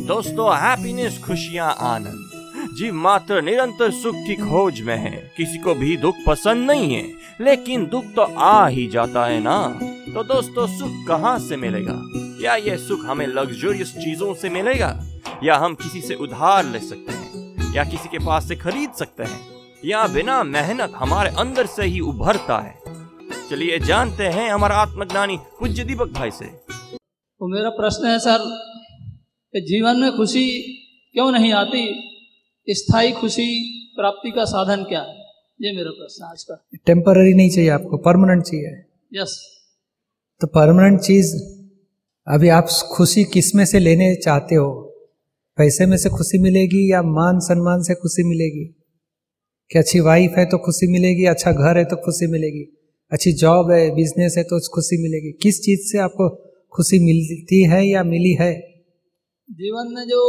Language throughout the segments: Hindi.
दोस्तों हैप्पीनेस खुशियाँ, आनंद। जीव मात्र निरंतर सुख की खोज में है। किसी को भी दुख पसंद नहीं है, लेकिन दुख तो आ ही जाता है ना। तो दोस्तों, सुख कहाँ से मिलेगा? क्या यह सुख हमें लग्जरियस चीज़ों से मिलेगा? या हम किसी से उधार ले सकते हैं? या किसी के पास से खरीद सकते हैं? या बिना मेहनत हमारे अंदर से ही उभरता है? चलिए जानते हैं हमारा आत्मज्ञानी पूज्य दीपक भाई से। तो मेरा प्रश्न है, सर कि जीवन में खुशी क्यों नहीं आती? स्थायी खुशी प्राप्ति का साधन क्या है? ये मेरा प्रश्न आज का। टेम्पररी नहीं चाहिए आपको परमानेंट चाहिए। यस तो परमानेंट चीज़ अभी आप खुशी किसमें से लेने चाहते हो? पैसे में से खुशी मिलेगी या मान सम्मान से खुशी मिलेगी? कि अच्छी वाइफ है तो खुशी मिलेगी अच्छा घर है तो खुशी मिलेगी अच्छी जॉब है बिज़नेस है तो खुशी मिलेगी। किस चीज़ से आपको खुशी मिलती है या मिली है? जीवन में जो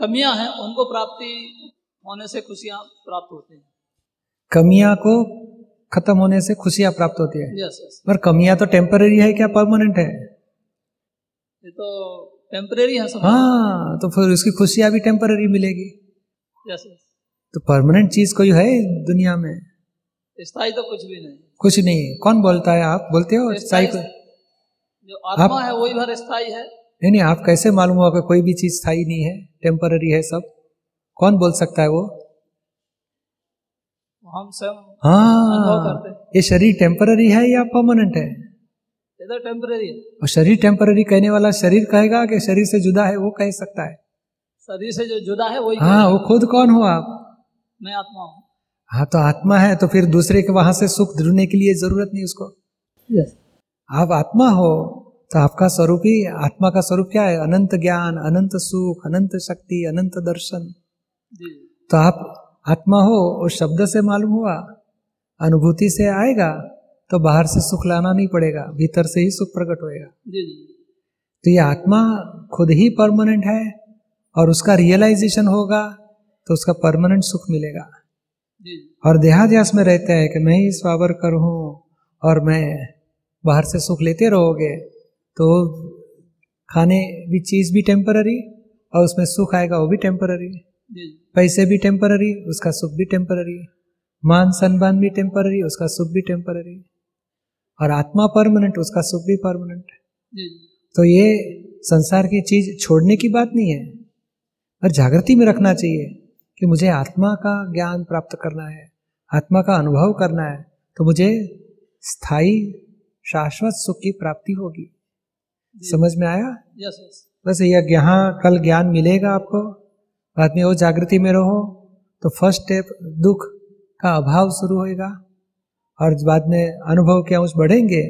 कमियाँ हैं उनको प्राप्ति होने से खुशियाँ प्राप्त होती हैं। कमियाँ को खत्म होने से खुशियाँ प्राप्त होती है। यस यस पर कमियाँ तो टेम्पररी है क्या परमानेंट है? ये तो टेम्परेरी है सब। हाँ तो फिर उसकी खुशियाँ भी टेम्पररी मिलेगी। यस यस तो परमानेंट चीज़ कोई है दुनिया में? स्थायी तो कुछ भी नहीं। कुछ नहीं है। कौन बोलता है आप? बोलते हो? स्थायी को जो आत्मा है वही भर स्थायी है। नहीं नहीं आप कैसे मालूम हुआ कि कोई भी चीज़ स्थायी नहीं है? टेम्पररी है सब? कौन बोल सकता है वो? हम करते हाँ। ये शरीर टेम्पररी है या परमानेंट है? तो है। और शरीर टेम्पररी कहने वाला शरीर कहेगा कि शरीर से जुदा है वो कह सकता है। शरीर से जो जुदा है वही हाँ वो खुद कौन हो आप? मैं आत्मा हूँ। हाँ तो आत्मा है तो फिर दूसरे के वहाँ से सुख ढूँढने के लिए ज़रूरत नहीं उसको। यस आप आत्मा हो तो आपका स्वरूप ही आत्मा का स्वरूप क्या है? अनंत ज्ञान अनंत सुख अनंत शक्ति अनंत दर्शन। तो आप आत्मा हो और शब्द से मालूम हुआ अनुभूति से आएगा तो बाहर से सुख लाना नहीं पड़ेगा भीतर से ही सुख प्रकट होएगा। तो ये आत्मा खुद ही परमानेंट है और उसका रियलाइजेशन होगा तो उसका परमानेंट सुख मिलेगा। और देहाध्यास में रहते हैं कि मैं ही स्वावर कर हूँ और मैं बाहर से सुख लेते रहोगे तो खाने भी चीज़ भी टेम्पररी और उसमें सुख आएगा वो भी टेम्पररी पैसे भी टेम्पररी उसका सुख भी टेम्पररी मान सम्मान भी टेम्पररी उसका सुख भी टेम्पररी और आत्मा परमानेंट उसका सुख भी परमानेंट तो ये संसार की चीज़ छोड़ने की बात नहीं है पर जागृति में रखना चाहिए कि मुझे आत्मा का ज्ञान प्राप्त करना है आत्मा का अनुभव करना है तो मुझे स्थायी शाश्वत सुख की प्राप्ति होगी। समझ में आया? यस यस बस यह यहाँ कल ज्ञान मिलेगा आपको बाद में वो जागृति में रहो तो फ़र्स्ट स्टेप दुख का अभाव शुरू होएगा और बाद में अनुभव के अंश बढ़ेंगे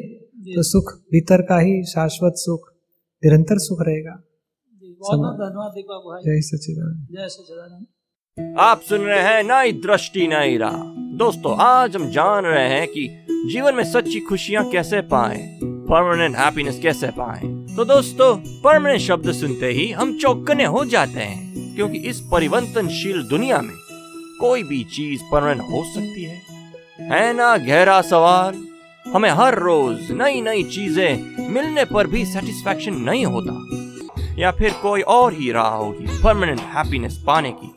तो सुख भीतर का ही शाश्वत सुख निरंतर सुख रहेगा। जय सचिदानंद जय सचिदानंद आप सुन रहे हैं नई दृष्टि नई राह। दोस्तों आज हम जान रहे हैं कि जीवन में सच्ची खुशियाँ कैसे पाएँ परमानेंट हैप्पीनेस कैसे पाएँ। तो दोस्तों परमानेंट शब्द सुनते ही हम चौकने हो जाते हैं, क्योंकि इस परिवर्तनशील दुनिया में कोई भी चीज़ परमानेंट हो सकती है। है ना गहरा सवाल? हमें हर रोज नई नई चीज़ें मिलने पर भी सेटिस्फैक्शन नहीं होता। या फिर कोई और ही राह होगी परमानेंट हैप्पीनेस पाने की।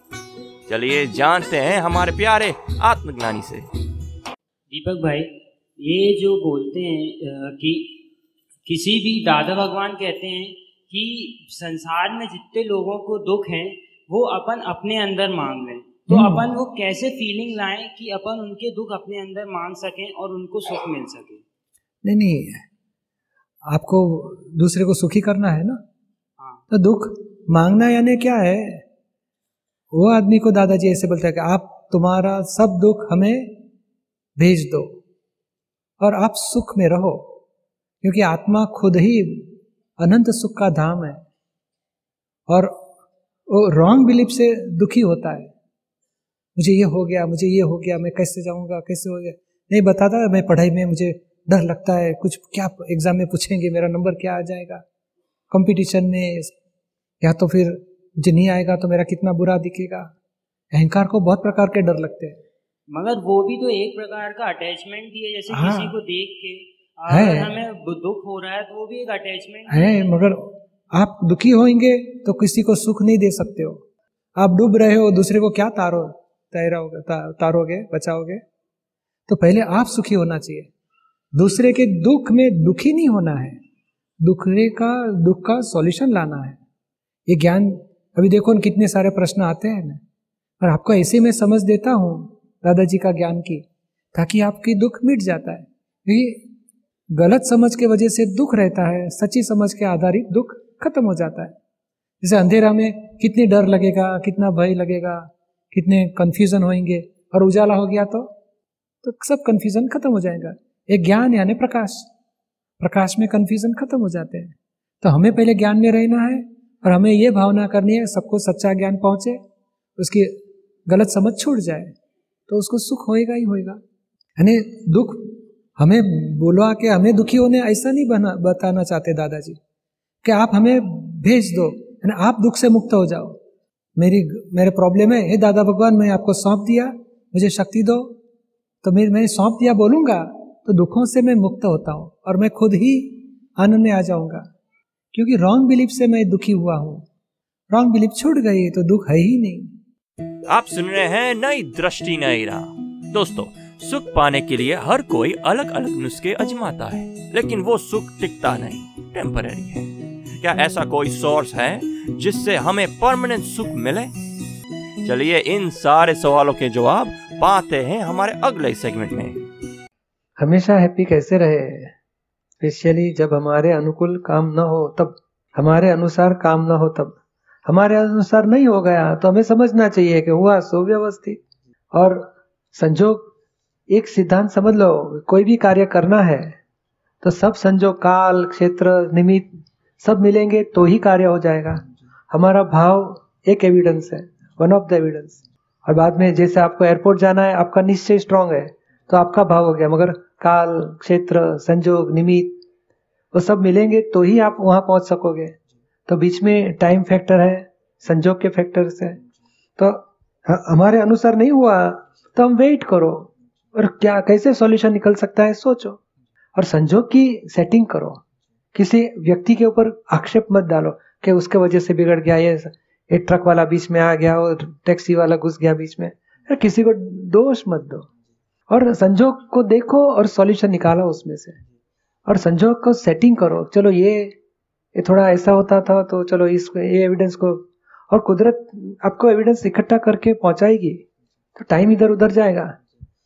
चलिए जानते हैं हमारे प्यारे आत्मज्ञानी से। दीपक भाई, ये जो बोलते हैं कि किसी भी दादा भगवान कहते हैं कि संसार में जितने लोगों को दुख है वो अपन अपने अंदर मांग लें। तो हम्म। अपन वो कैसे फीलिंग लाएँ कि अपन उनके दुख अपने अंदर मांग सकें और उनको सुख मिल सके? नहीं नहीं आपको दूसरे को सुखी करना है ना? हाँ। तो दुख मांगना यानी क्या है? वो आदमी को दादाजी ऐसे बोलते हैं कि आप तुम्हारा सब दुख हमें भेज दो और आप सुख में रहो। क्योंकि आत्मा खुद ही अनंत सुख का धाम है। और वो रॉन्ग बिलीफ से दुखी होता है। मुझे ये हो गया मुझे ये हो गया मैं कैसे जाऊँगा कैसे हो गया? नहीं बताता मैं पढ़ाई में मुझे डर लगता है। कुछ क्या एग्ज़ाम में पूछेंगे मेरा नंबर क्या आ जाएगा? कंपटीशन में या तो फिर मुझे नहीं आएगा तो मेरा कितना बुरा दिखेगा? अहंकार को बहुत प्रकार के डर लगते हैं। मगर वो भी तो एक प्रकार का अटैचमेंट ही है जैसे हाँ। किसी को देख के। है। हमें दुख हो रहा है तो वो भी एक अटैचमेंट है मगर आप दुखी होंगे तो किसी को सुख नहीं दे सकते हो। आप डूब रहे हो दूसरे को क्या तारो तैराओगे ता, तारोगे बचाओगे? तो पहले आप सुखी होना चाहिए। दूसरे के दुख में दुखी नहीं होना है। दूसरे का दुख का सॉल्यूशन लाना है। ये ज्ञान अभी देखो कितने सारे प्रश्न आते हैं ना। और आपको ऐसे मैं समझ देता हूँ दादाजी का ज्ञान की ताकि आपकी दुख मिट जाता है। क्योंकि गलत समझ के वजह से दुख रहता है, सच्ची समझ के आधारित दुख खत्म हो जाता है। जैसे अंधेरा में कितनी डर लगेगा, कितना भय लगेगा, कितने कन्फ्यूज़न होंगे और उजाला हो गया तो तो सब कन्फ्यूज़न खत्म हो जाएगा। एक ज्ञान यानी प्रकाश। प्रकाश में कन्फ्यूज़न खत्म हो जाते हैं। तो हमें पहले ज्ञान में रहना है और हमें ये भावना करनी है, सबको सच्चा ज्ञान पहुँचे, उसकी गलत समझ छूट जाए तो उसको सुख होएगा ही होएगा। यानी दुख हमें बोलवा के हमें दुखी होने ऐसा नहीं बना, बताना चाहते दादाजी कि आप हमें भेज दो, यानी आप दुख से मुक्त हो जाओ। मेरी, मेरे प्रॉब्लम है, हे दादा भगवान, मैं आपको सौंप दिया, मुझे शक्ति दो। तो मैं मैं सौंप दिया, बोलूँगा तो दुखों से मैं मुक्त होता हूँ और मैं खुद ही आनंद में आ जाऊँगा। क्योंकि रॉन्ग बिलीफ से मैं दुखी हुआ हूँ। रॉन्ग बिलीफ छूट गई तो दुख है ही नहीं। आप सुन रहे हैं नई दृष्टि नई राह। दोस्तों सुख पाने के लिए हर कोई अलग अलग नुस्खे अजमाता है, लेकिन वो सुख टिकता नहीं टेम्पररी है। क्या ऐसा कोई सोर्स है जिससे हमें परमानेंट सुख मिले? चलिए इन सारे सवालों के जवाब पाते हैं हमारे अगले सेगमेंट में। हमेशा हैप्पी कैसे रहे? स्पेशली जब हमारे अनुकूल काम न हो, तब। हमारे अनुसार काम न हो, तब। हमारे अनुसार नहीं हो गया तो हमें समझना चाहिए कि हुआ सुव्यवस्थित। और संजोग एक सिद्धांत समझ लो, कोई भी कार्य करना है तो सब संजोग, काल, क्षेत्र, निमित्त, सब मिलेंगे तो ही कार्य हो जाएगा। हमारा भाव एक एविडेंस है वन ऑफ़ द एविडेंस और बाद में जैसे आपको एयरपोर्ट जाना है, आपका निश्चय स्ट्रांग है तो आपका भाव हो गया। मगर काल, क्षेत्र, संजोग, निमित्त, वो सब मिलेंगे तो ही आप वहाँ पहुँच सकोगे। तो बीच में टाइम फैक्टर है, संजोग के फैक्टर्स है। तो हमारे अनुसार नहीं हुआ तो हम वेट करो। और क्या, कैसे सॉल्यूशन निकल सकता है, सोचो। और संजोग की सेटिंग करो। किसी व्यक्ति के ऊपर आक्षेप मत डालो कि उसके वजह से बिगड़ गया, ये ये ट्रक वाला बीच में आ गया और टैक्सी वाला घुस गया बीच में। किसी को दोष मत दो। और संजोग को देखो और सॉल्यूशन निकालो उसमें से। और संजोग को सेटिंग करो। चलो, ये ये थोड़ा ऐसा होता था तो चलो, इस, ये एविडेंस को, और कुदरत आपको एविडेंस इकट्ठा करके पहुंचाएगी। तो टाइम इधर उधर जाएगा।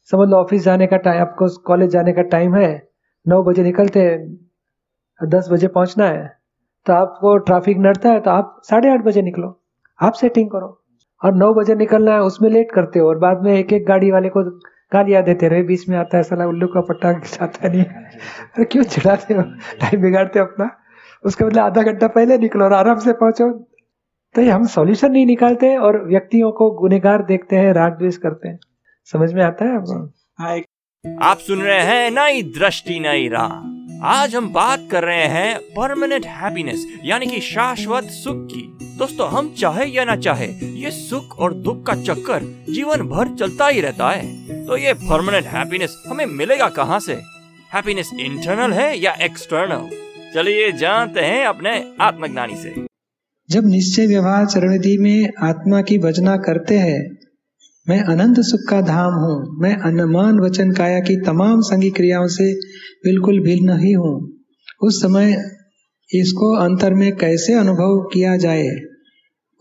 समझ लो ऑफ़िस जाने का टाइम आपको कॉलेज जाने का टाइम है, नौ बजे निकलते हैं, दस बजे पहुँचना है तो आपको ट्रैफ़िक नड़ता है तो आप साढ़े आठ बजे निकलो, आप सेटिंग करो। और नौ बजे निकलना है, उसमें लेट करते हो, और बाद में एक एक गाड़ी वाले को गालियाँ देते रहे बीच में आता है, साला उल्लू का पट्टा जाता नहीं अरे क्यों चिढ़ाते हो? टाइम बिगाड़ते हो अपना। उसके बदले आधा घंटा पहले निकलो और आराम से पहुंचो। तो ये हम सॉल्यूशन नहीं निकालते और व्यक्तियों को गुनेगार देखते हैं, राग द्वेष करते हैं। समझ में आता है आपको? हाँ एक आप सुन रहे हैं नई दृष्टि नई राह। आज हम बात कर रहे हैं परमानेंट हैप्पीनेस यानी कि शाश्वत सुख की। दोस्तों हम चाहे या ना चाहे ये सुख और दुख का चक्कर जीवन भर चलता ही रहता है। तो ये परमानेंट हैप्पीनेस हमें मिलेगा कहाँ से? हैप्पीनेस इंटरनल है या एक्सटर्नल चलिए जानते हैं अपने आत्मज्ञानी से। जब निश्चय व्यवहार चरणविधि में आत्मा की भजना करते हैं मैं अनंत सुख का धाम हूँ। मैं अनुमान वचन काया की तमाम संगी क्रियाओं से बिल्कुल भिन्न ही हूँ। उस समय इसको अंतर में कैसे अनुभव किया जाए?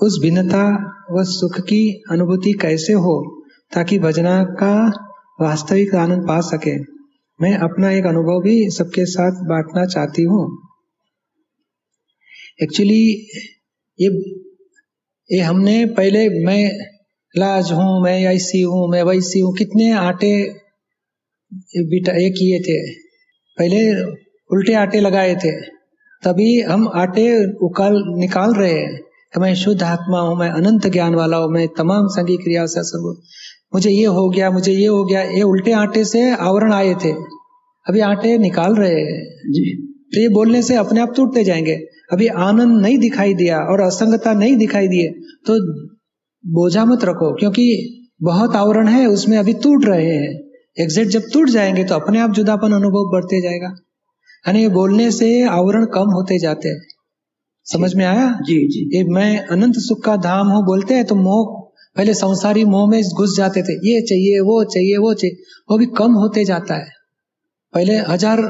उस भिन्नता व सुख की अनुभूति कैसे हो, ताकि भजना का वास्तविक आनंद पा सके? मैं अपना एक अनुभव भी सबके साथ बांटना चाहती हूँ। एक्चुअली ये ये हमने पहले, मैं लाज हूँ मैं ऐसी हूँ मैं वैसी हूँ। कितने आटे बिटा ये किए थे। पहले उल्टे आटे लगाए थे। तभी हम आटे उकाल निकाल रहे हैं कि मैं शुद्ध आत्मा हूँ मैं अनंत ज्ञान वाला हूँ मैं तमाम संगी क्रिया से हूँ। मुझे ये हो गया मुझे ये हो गया ये उल्टे आटे से आवरण आए थे। अभी आटे निकाल रहे हैं। जी। तो ये बोलने से अपने आप टूटते जाएँगे। अभी आनंद नहीं दिखाई दिया और असंगता नहीं दिखाई दिए तो बोझा मत रखो क्योंकि बहुत आवरण है उसमें अभी टूट रहे हैं। एग्जैक्ट जब टूट जाएँगे तो अपने आप जुदापन अनुभव बढ़ते जाएगा। यानी बोलने से आवरण कम होते जाते हैं। समझ में आया? जी जी। ये मैं अनंत सुख का धाम हूँ बोलते हैं तो मोह पहले संसारी मोह में घुस जाते थे। ये चाहिए वो चाहिए वो चाहिए वो भी कम होते जाता है। पहले हज़ार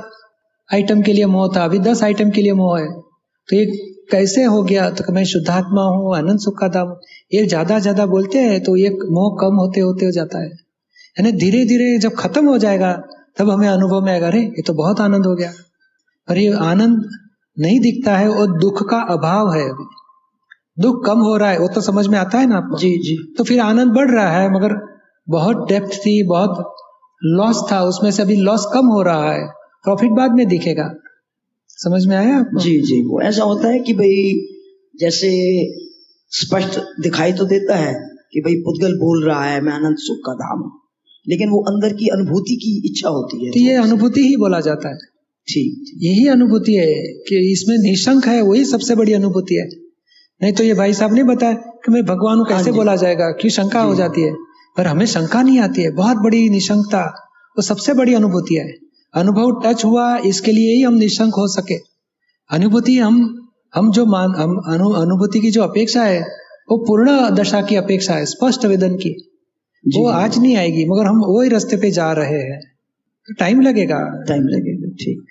आइटम के लिए मोह था अभी दस आइटम के लिए मोह है। तो ये कैसे हो गया? तो मैं शुद्धात्मा हूँ आनंद सुख का धाम ये ज़्यादा ज़्यादा बोलते हैं तो ये मोह कम होते होते हो जाता है। यानी धीरे धीरे जब खत्म हो जाएगा तब हमें अनुभव में आएगा अरे ये तो बहुत आनंद हो गया। पर ये आनंद नहीं दिखता है और दुख का अभाव है अभी। दुख कम हो रहा है वो तो समझ में आता है ना आपको? जी जी। तो फिर आनंद बढ़ रहा है मगर बहुत डेप्थ थी बहुत लॉस था उसमें से अभी लॉस कम हो रहा है। प्रॉफिट बाद में दिखेगा। समझ में आया आपको? जी जी वो ऐसा होता है कि भाई जैसे स्पष्ट दिखाई तो देता है कि भाई पुद्गल बोल रहा है मैं अनंत सुख का धाम हूँ। लेकिन वो अंदर की अनुभूति की इच्छा होती है। तो ये अनुभूति ही बोला जाता है। ठीक। ठीक। यही अनुभूति है कि इसमें निशंक है वही सबसे बड़ी अनुभूति है। नहीं तो ये भाई साहब ने बताया कि मैं भगवान को कैसे हाँ बोला जाएगा क्यों शंका हो जाती है? पर हमें शंका नहीं आती है बहुत बड़ी निशंकता वो सबसे बड़ी अनुभूति है। अनुभव टच हुआ इसके लिए ही हम निशंक हो सके। अनुभूति हम हम जो मान हम अनु, अनुभूति की जो अपेक्षा है वो पूर्ण दशा की अपेक्षा है स्पष्ट वेदन की। वो आज नहीं आएगी मगर हम वही रास्ते पे जा रहे हैं। तो टाइम लगेगा। टाइम लगेगा ठीक।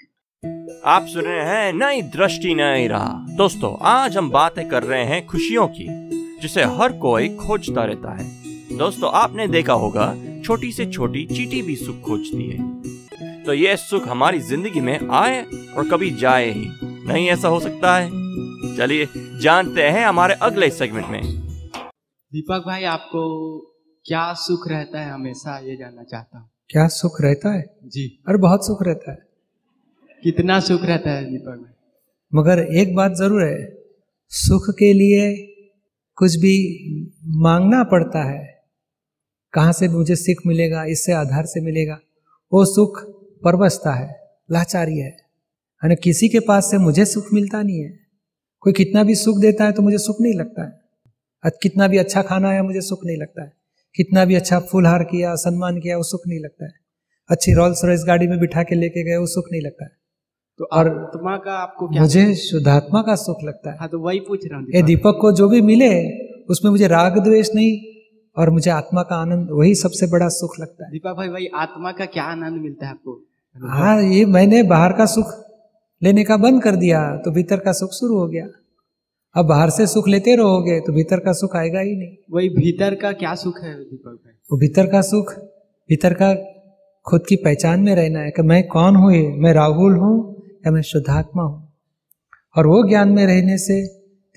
आप सुन रहे हैं नई दृष्टि नई राह। दोस्तों आज हम बातें कर रहे हैं खुशियों की जिसे हर कोई खोजता रहता है। दोस्तों आपने देखा होगा छोटी से छोटी चीटी भी सुख खोजती है। तो ये सुख हमारी ज़िंदगी में आए और कभी जाए ही। नहीं ऐसा हो सकता है? चलिए जानते हैं हमारे अगले सेगमेंट में। दीपक भाई आपको क्या सुख रहता है? हमेशा ये जानना चाहता हूँ। क्या सुख रहता है? जी। और बहुत सुख रहता है। कितना सुख रहता है दीपक भाई? मगर एक बात ज़रूर है सुख के लिए कुछ भी मांगना पड़ता है। कहाँ से मुझे सीख मिलेगा इससे आधार से मिलेगा। वो सुख परवसता है लाचारी है। यानी किसी के पास से मुझे सुख मिलता नहीं है। कोई कितना भी सुख देता है तो मुझे सुख नहीं लगता है। कितना भी अच्छा खाना आया मुझे सुख नहीं लगता है। कितना भी अच्छा फूलहार किया सम्मान किया वो सुख नहीं लगता है। अच्छी रॉल्स रॉयस गाड़ी में बिठा के लेके गए वो सुख नहीं लगता है। तो और आत्मा का आपको क्या मुझे शुद्धात्मा का सुख लगता है। हाँ तो वही पूछ रहा हूँ ये दीपक। दीपक को जो भी मिले उसमें मुझे राग द्वेष नहीं और मुझे आत्मा का आनंद वही सबसे बड़ा सुख लगता है। दीपक भाई वही आत्मा का क्या आनंद मिलता है आपको? हाँ ये मैंने बाहर का सुख लेने का बंद कर दिया तो भीतर का सुख शुरू हो गया। अब बाहर से सुख लेते रहोगे तो भीतर का सुख आएगा ही नहीं। वही भीतर का क्या सुख है दीपक भाई? वो भीतर का सुख भीतर का खुद की पहचान में रहना है कि मैं कौन हूँ ये? मैं राहुल हूँ या मैं शुद्धात्मा हूँ? और वो ज्ञान में रहने से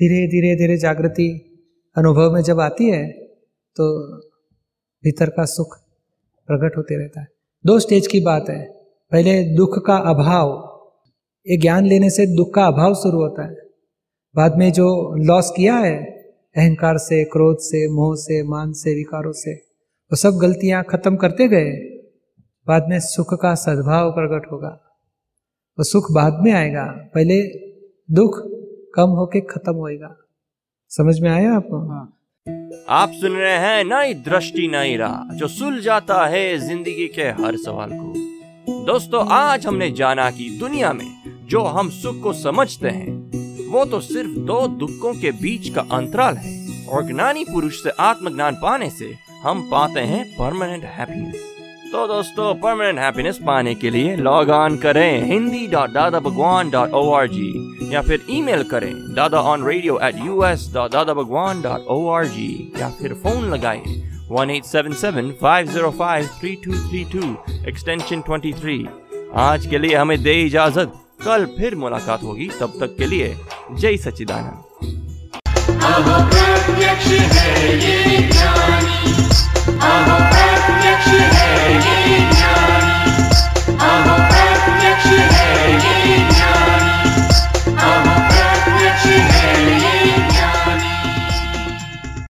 धीरे धीरे धीरे जागृति अनुभव में जब आती है तो भीतर का सुख प्रकट होते रहता है। दो स्टेज की बात है। पहले दुख का अभाव, ये ज्ञान लेने से दुख का अभाव शुरू होता है। बाद में जो लॉस किया है, अहंकार से, क्रोध से, मोह से, मान से, विकारों से, वो सब गलतियाँ खत्म करते गए, बाद में सुख का सद्भाव प्रकट होगा। वो सुख बाद में आएगा, पहले दुख कम होके खत्म होएगा। समझ में आया आपको? हाँ। आप सुन रहे हैं नई दृष्टि, नई राह, जो सुल जाता है ज़िंदगी के हर सवाल को। दोस्तों, आज हमने जाना कि दुनिया में जो हम सुख को समझते हैं, वो तो सिर्फ़ दो दुखों के बीच का अंतराल है और ज्ञानी पुरुष से आत्मज्ञान पाने से हम पाते हैं परमानेंट हैप्पीनेस तो दोस्तों परमानेंट हैप्पीनेस पाने के लिए लॉग ऑन करें Hindi dot Dada Bhagwan dot O R G या फिर ईमेल करें Dada on radio at U S dot Dada Bhagwan dot O R G या फिर फ़ोन लगाएँ 1 505 3232 एक्सटेंशन 23 आज के लिए हमें दे इजाज़त। कल फिर मुलाकात होगी। तब तक के लिए जय सचिदानंद है ये ज्ञानी। है ये